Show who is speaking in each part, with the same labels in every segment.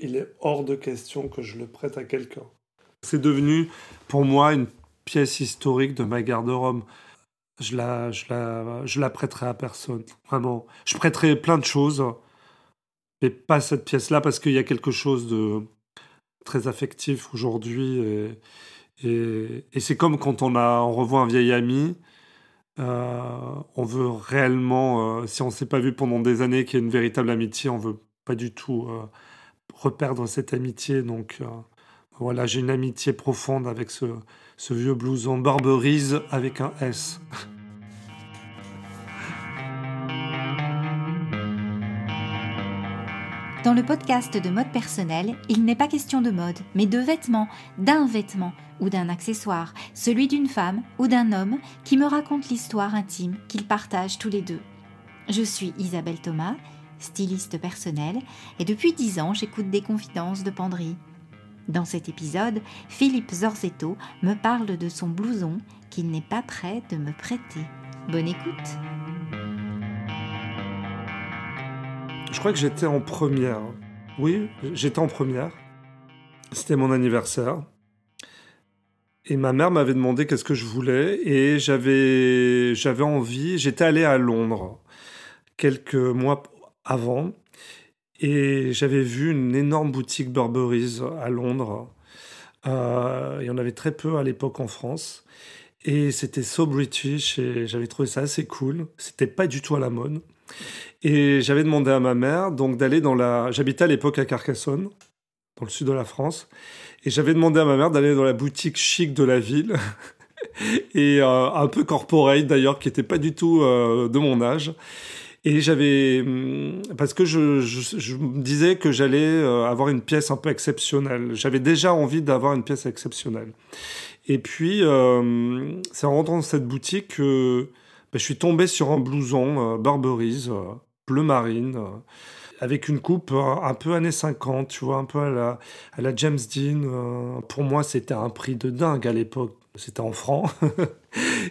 Speaker 1: il est hors de question que je le prête à quelqu'un. C'est devenu pour moi une pièce historique de ma garde-robe. Je la, je, la, je la prêterai à personne, vraiment. Je prêterai plein de choses, mais pas cette pièce-là parce qu'il y a quelque chose de très affectif aujourd'hui. Et, c'est comme quand on, a, on revoit un vieil ami. Euh, on veut réellement, euh, si on ne s'est pas vu pendant des années, qu'il y ait une véritable amitié, on veut pas du tout euh, reperdre cette amitié. Donc voilà, j'ai une amitié profonde avec ce, ce vieux blouson Barberise avec un S.
Speaker 2: Dans le podcast de mode personnel, il n'est pas question de mode, mais de vêtements, d'un vêtement ou d'un accessoire, celui d'une femme ou d'un homme qui me raconte l'histoire intime qu'ils partagent tous les deux. Je suis Isabelle Thomas, styliste personnelle, et depuis dix ans j'écoute des confidences de penderie. Dans cet épisode, Philippe Zorzetto me parle de son blouson qu'il n'est pas prêt de me prêter. Bonne écoute!
Speaker 1: Je crois que j'étais en première. Oui, j'étais en première. C'était mon anniversaire. Et ma mère m'avait demandé qu'est-ce que je voulais et j'avais j'avais envie, j'étais allé à Londres quelques mois avant et j'avais vu une énorme boutique Burberry's à Londres. Euh, il y en avait très peu à l'époque en France. Et c'était so British et j'avais trouvé ça assez cool. C'était pas du tout à la mode. Et j'avais demandé à ma mère donc d'aller dans la. J'habitais à l'époque à Carcassonne, dans le sud de la France, et j'avais demandé à ma mère d'aller dans la boutique chic de la ville. et euh, un peu corporate d'ailleurs, qui n'était pas du tout euh, de mon âge. Et j'avais hum, parce que je, me disais que j'allais euh, avoir une pièce un peu exceptionnelle. J'avais déjà envie d'avoir une pièce exceptionnelle. Et puis c'est en rentrant dans cette boutique que ben, je suis tombé sur un blouson Burberry's bleu marine, euh, avec une coupe euh, un peu années 50, tu vois, un peu à la, James Dean. Euh. Pour moi, c'était un prix de dingue à l'époque. C'était en francs.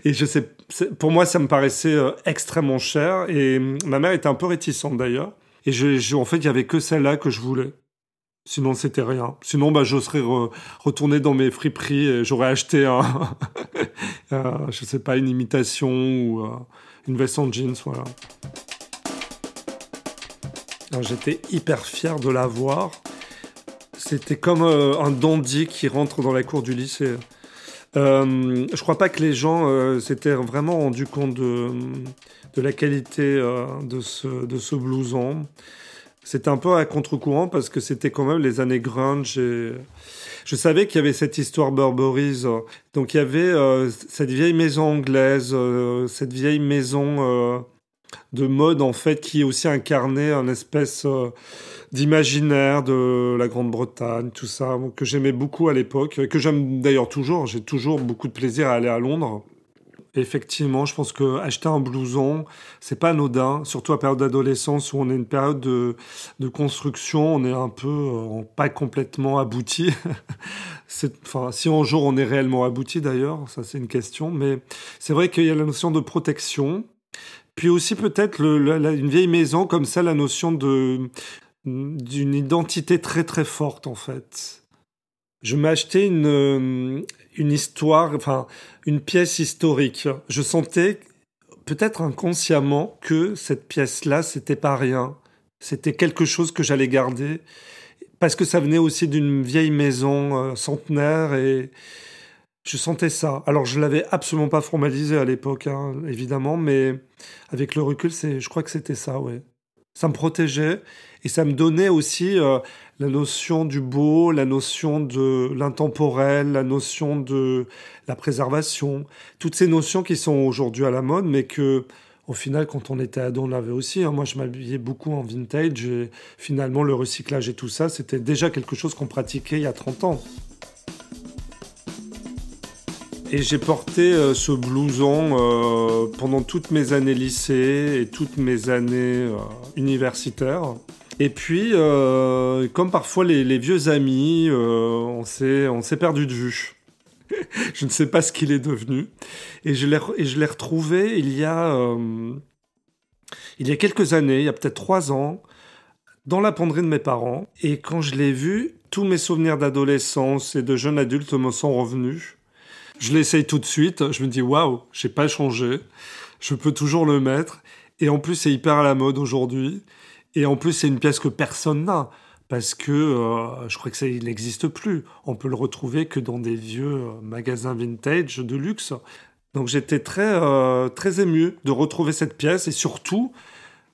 Speaker 1: et je sais, pour moi, ça me paraissait extrêmement cher. Et ma mère était un peu réticente d'ailleurs. Et en fait, il y avait que celle-là que je voulais. Sinon, c'était rien. Sinon, bah, je serais retourné dans mes friperies et j'aurais acheté je sais pas, une imitation ou une veste en jeans, voilà. J'étais hyper fier de la voir. C'était comme euh, un dandy qui rentre dans la cour du lycée. Euh, je crois pas que les gens euh, s'étaient vraiment rendu compte de, la qualité euh, de, ce, de ce blouson. C'était un peu à contre-courant parce que c'était quand même les années grunge et je savais qu'il y avait cette histoire Burberry's. Donc il y avait cette vieille maison anglaise, cette vieille maison de mode en fait qui aussi incarnait un espèce euh, d'imaginaire de la Grande-Bretagne, tout ça, que j'aimais beaucoup à l'époque, que j'aime d'ailleurs toujours. J'ai toujours beaucoup de plaisir à aller à Londres. Effectivement, je pense que acheter un blouson, c'est pas anodin, surtout à période d'adolescence où on est une période de, construction, on est un peu euh, pas complètement abouti. enfin, si un jour on est réellement abouti d'ailleurs, ça c'est une question, mais c'est vrai qu'il y a la notion de protection puis aussi peut-être une vieille maison comme ça, la notion d'une identité très très forte en fait. Je m'achetais une euh, une histoire, enfin une pièce historique. Je sentais peut-être inconsciemment que cette pièce-là c'était pas rien. C'était quelque chose que j'allais garder parce que ça venait aussi d'une vieille maison euh, centenaire et je sentais ça. Alors, je l'avais absolument pas formalisé à l'époque, hein, évidemment, mais avec le recul, c'est, je crois que c'était ça, ouais. Ça me protégeait et ça me donnait aussi euh, la notion du beau, la notion de l'intemporel, la notion de la préservation, toutes ces notions qui sont aujourd'hui à la mode, mais que au final, quand on était ado, on l'avait aussi. Hein. Moi, je m'habillais beaucoup en vintage et finalement, le recyclage et tout ça, c'était déjà quelque chose qu'on pratiquait il y a 30 ans. Et j'ai porté euh, ce blouson euh, pendant toutes mes années lycée et toutes mes années euh, universitaires. Et puis, comme parfois les, vieux amis, on s'est perdu de vue. je ne sais pas ce qu'il est devenu. Et je l'ai retrouvé il y a il y a quelques années, il y a peut-être trois ans, dans la penderie de mes parents. Et quand je l'ai vu, tous mes souvenirs d'adolescence et de jeune adulte me sont revenus. Je l'essaye tout de suite. Je me dis, waouh, j'ai pas changé. Je peux toujours le mettre. Et en plus, c'est hyper à la mode aujourd'hui. Et en plus, c'est une pièce que personne n'a. Parce que euh, je crois que ça, n'existe plus. On peut le retrouver que dans des vieux euh, magasins vintage de luxe. Donc j'étais très, euh, très ému de retrouver cette pièce. Et surtout,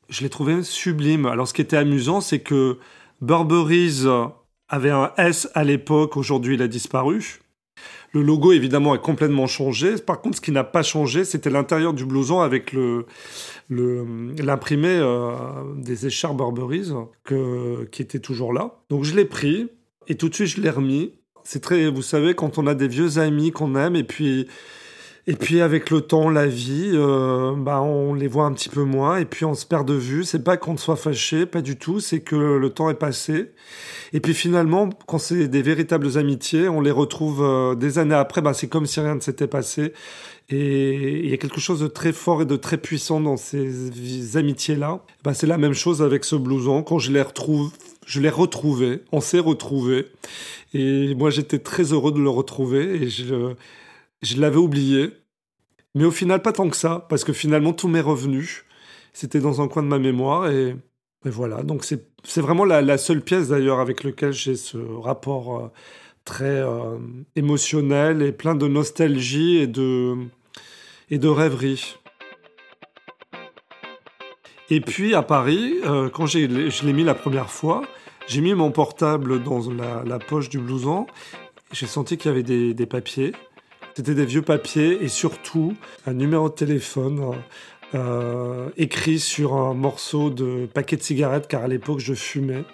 Speaker 1: je l'ai trouvée sublime. Alors ce qui était amusant, c'est que Burberry's avait un S à l'époque. Aujourd'hui, il a disparu. Le logo, évidemment, a complètement changé. Par contre, ce qui n'a pas changé, c'était l'intérieur du blouson avec l'imprimé euh, des écharpes Burberry's que, qui était toujours là. Donc, je l'ai pris et tout de suite, je l'ai remis. C'est très, vous savez, quand on a des vieux amis qu'on aime et puis et puis avec le temps, la vie, euh, bah on les voit un petit peu moins et puis on se perd de vue. C'est pas qu'on soit fâché, pas du tout. C'est que le temps est passé. Et puis finalement, quand c'est des véritables amitiés, on les retrouve euh, des années après. Bah c'est comme si rien ne s'était passé. Et il y a quelque chose de très fort et de très puissant dans ces amitiés-là. Bah c'est la même chose avec ce blouson. Quand je les retrouve, je l'ai retrouvé. On s'est retrouvé. Et moi, j'étais très heureux de le retrouver et je je l'avais oublié. Mais au final, pas tant que ça, parce que finalement, tout m'est revenu. C'était dans un coin de ma mémoire et, voilà. Donc, c'est vraiment la, seule pièce d'ailleurs avec laquelle j'ai ce rapport euh, très euh, émotionnel et plein de nostalgie et de, et de rêverie. Et puis à Paris, euh, quand je l'ai mis la première fois, j'ai mis mon portable dans la, poche du blouson. J'ai senti qu'il y avait des papiers. C'était des vieux papiers et surtout un numéro de téléphone euh, écrit sur un morceau de paquet de cigarettes car à l'époque je fumais.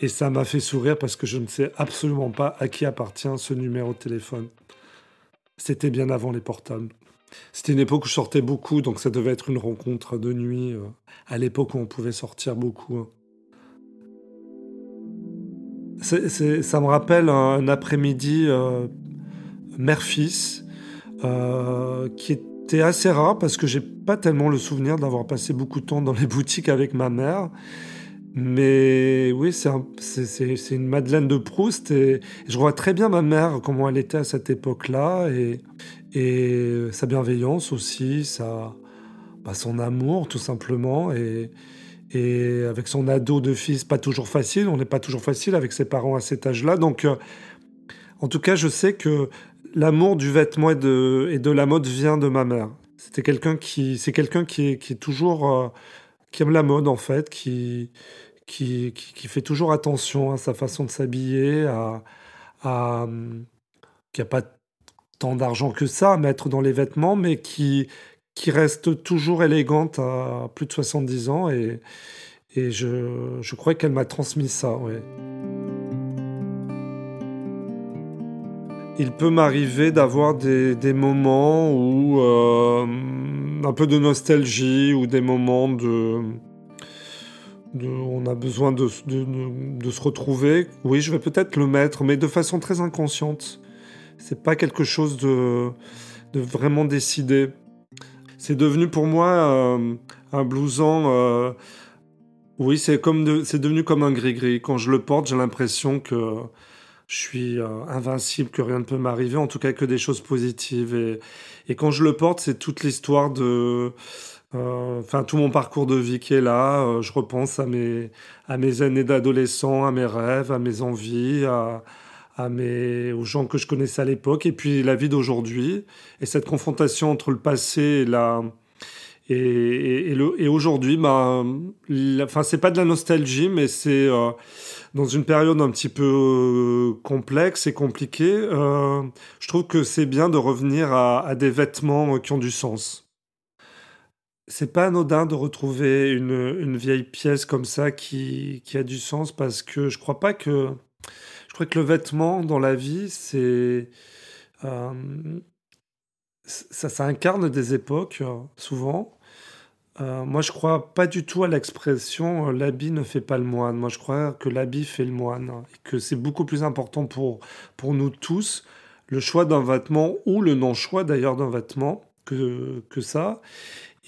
Speaker 1: Et ça m'a fait sourire parce que je ne sais absolument pas à qui appartient ce numéro de téléphone. C'était bien avant les portables. C'était une époque où je sortais beaucoup, donc ça devait être une rencontre de nuit, euh, à l'époque où on pouvait sortir beaucoup. Hein. ça me rappelle un, après-midi euh, mère-fils, euh, qui était assez rare parce que j'ai pas tellement le souvenir d'avoir passé beaucoup de temps dans les boutiques avec ma mère. Mais oui, c'est une Madeleine de Proust et, je vois très bien ma mère, comment elle était à cette époque-là et, et, sa bienveillance aussi, sa, bah, son amour tout simplement et, et avec son ado de fils, pas toujours facile, on n'est pas toujours facile avec ses parents à cet âge-là. Donc, euh, en tout cas, je sais que l'amour du vêtement et de, et de la mode vient de ma mère. C'était quelqu'un qui, c'est quelqu'un qui est, qui est toujours, euh, qui aime la mode en fait, qui, qui, qui, fait toujours attention à sa façon de s'habiller, à, à qui a pas tant d'argent que ça à mettre dans les vêtements, mais qui, qui reste toujours élégante à plus de 70 ans et, et je, je crois qu'elle m'a transmis ça, ouais. Il peut m'arriver d'avoir des, des, moments où euh, un peu de nostalgie ou des moments de, on a besoin de, de, se retrouver. Oui, je vais peut-être le mettre, mais de façon très inconsciente. C'est pas quelque chose de, de vraiment décidé. C'est devenu pour moi euh, un blouson. Euh, oui, c'est comme c'est devenu comme un gris-gris. Quand je le porte, j'ai l'impression que je suis euh, invincible, que rien ne peut m'arriver, en tout cas que des choses positives. Et, quand je le porte, c'est toute l'histoire de... Euh, enfin, tout mon parcours de vie qui est là. Euh, je repense à mes, années d'adolescent, à mes rêves, à mes envies, à mes, aux gens que je connaissais à l'époque, et puis la vie d'aujourd'hui. Et cette confrontation entre le passé et la... Et, aujourd'hui, bah, enfin, c'est pas de la nostalgie, mais c'est dans une période un petit peu euh, complexe et compliquée, euh, je trouve que c'est bien de revenir à, des vêtements qui ont du sens. C'est pas anodin de retrouver une, vieille pièce comme ça qui, a du sens parce que je crois pas que je crois que le vêtement dans la vie c'est euh, ça incarne des époques souvent euh, moi, je crois pas du tout à l'expression euh, l'habit ne fait pas le moine. Moi, je crois que l'habit fait le moine et que c'est beaucoup plus important pour, pour nous tous le choix d'un vêtement ou le non-choix d'ailleurs d'un vêtement que, que ça.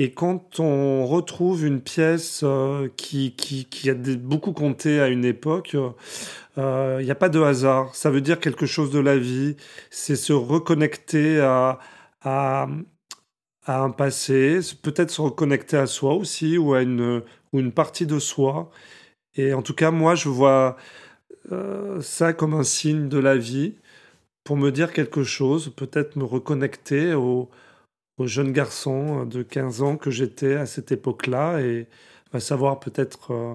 Speaker 1: Et quand on retrouve une pièce euh, qui, qui, qui, a beaucoup compté à une époque, il n'y a pas de hasard. Ça veut dire quelque chose de la vie. C'est se reconnecter à, à, à un passé, peut-être se reconnecter à soi aussi ou à une, ou une partie de soi. Et en tout cas, moi, je vois euh, ça comme un signe de la vie pour me dire quelque chose, peut-être me reconnecter au, jeune garçon de 15 ans que j'étais à cette époque-là et savoir peut-être euh,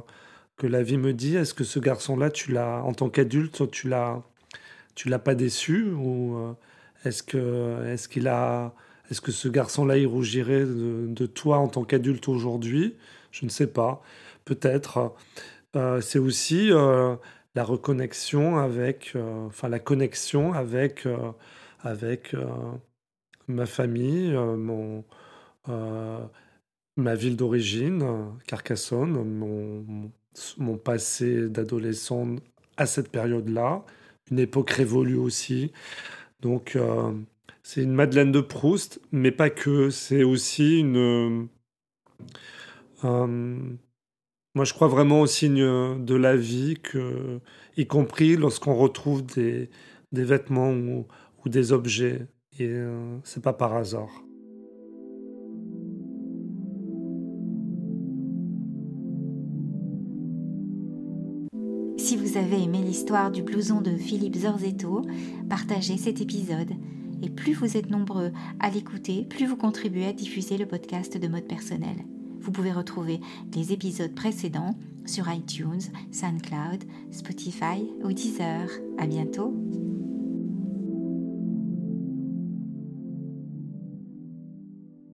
Speaker 1: que la vie me dit est-ce que ce garçon-là, tu l'as en tant qu'adulte, tu l'as tu l'as pas déçu ou euh, est-ce que est-ce qu'il a est-ce que ce garçon-là il rougirait de toi en tant qu'adulte aujourd'hui? Je ne sais pas. Peut-être. Euh, c'est aussi euh, la reconnexion avec, euh, enfin la connexion avec, avec ma famille, mon, ma ville d'origine, Carcassonne, mon, mon passé d'adolescent à cette période-là, une époque révolue aussi. Donc c'est une Madeleine de Proust, mais pas que. C'est aussi une moi, je crois vraiment au signe de la vie, que, y compris lorsqu'on retrouve des, des vêtements ou, ou, des objets. Et euh, c'est pas par hasard.
Speaker 2: Si vous avez aimé l'histoire du blouson de Philippe Zorzetto, partagez cet épisode. Et plus vous êtes nombreux à l'écouter, plus vous contribuez à diffuser le podcast de mode personnel. Vous pouvez retrouver les épisodes précédents sur iTunes, SoundCloud, Spotify ou Deezer. À bientôt!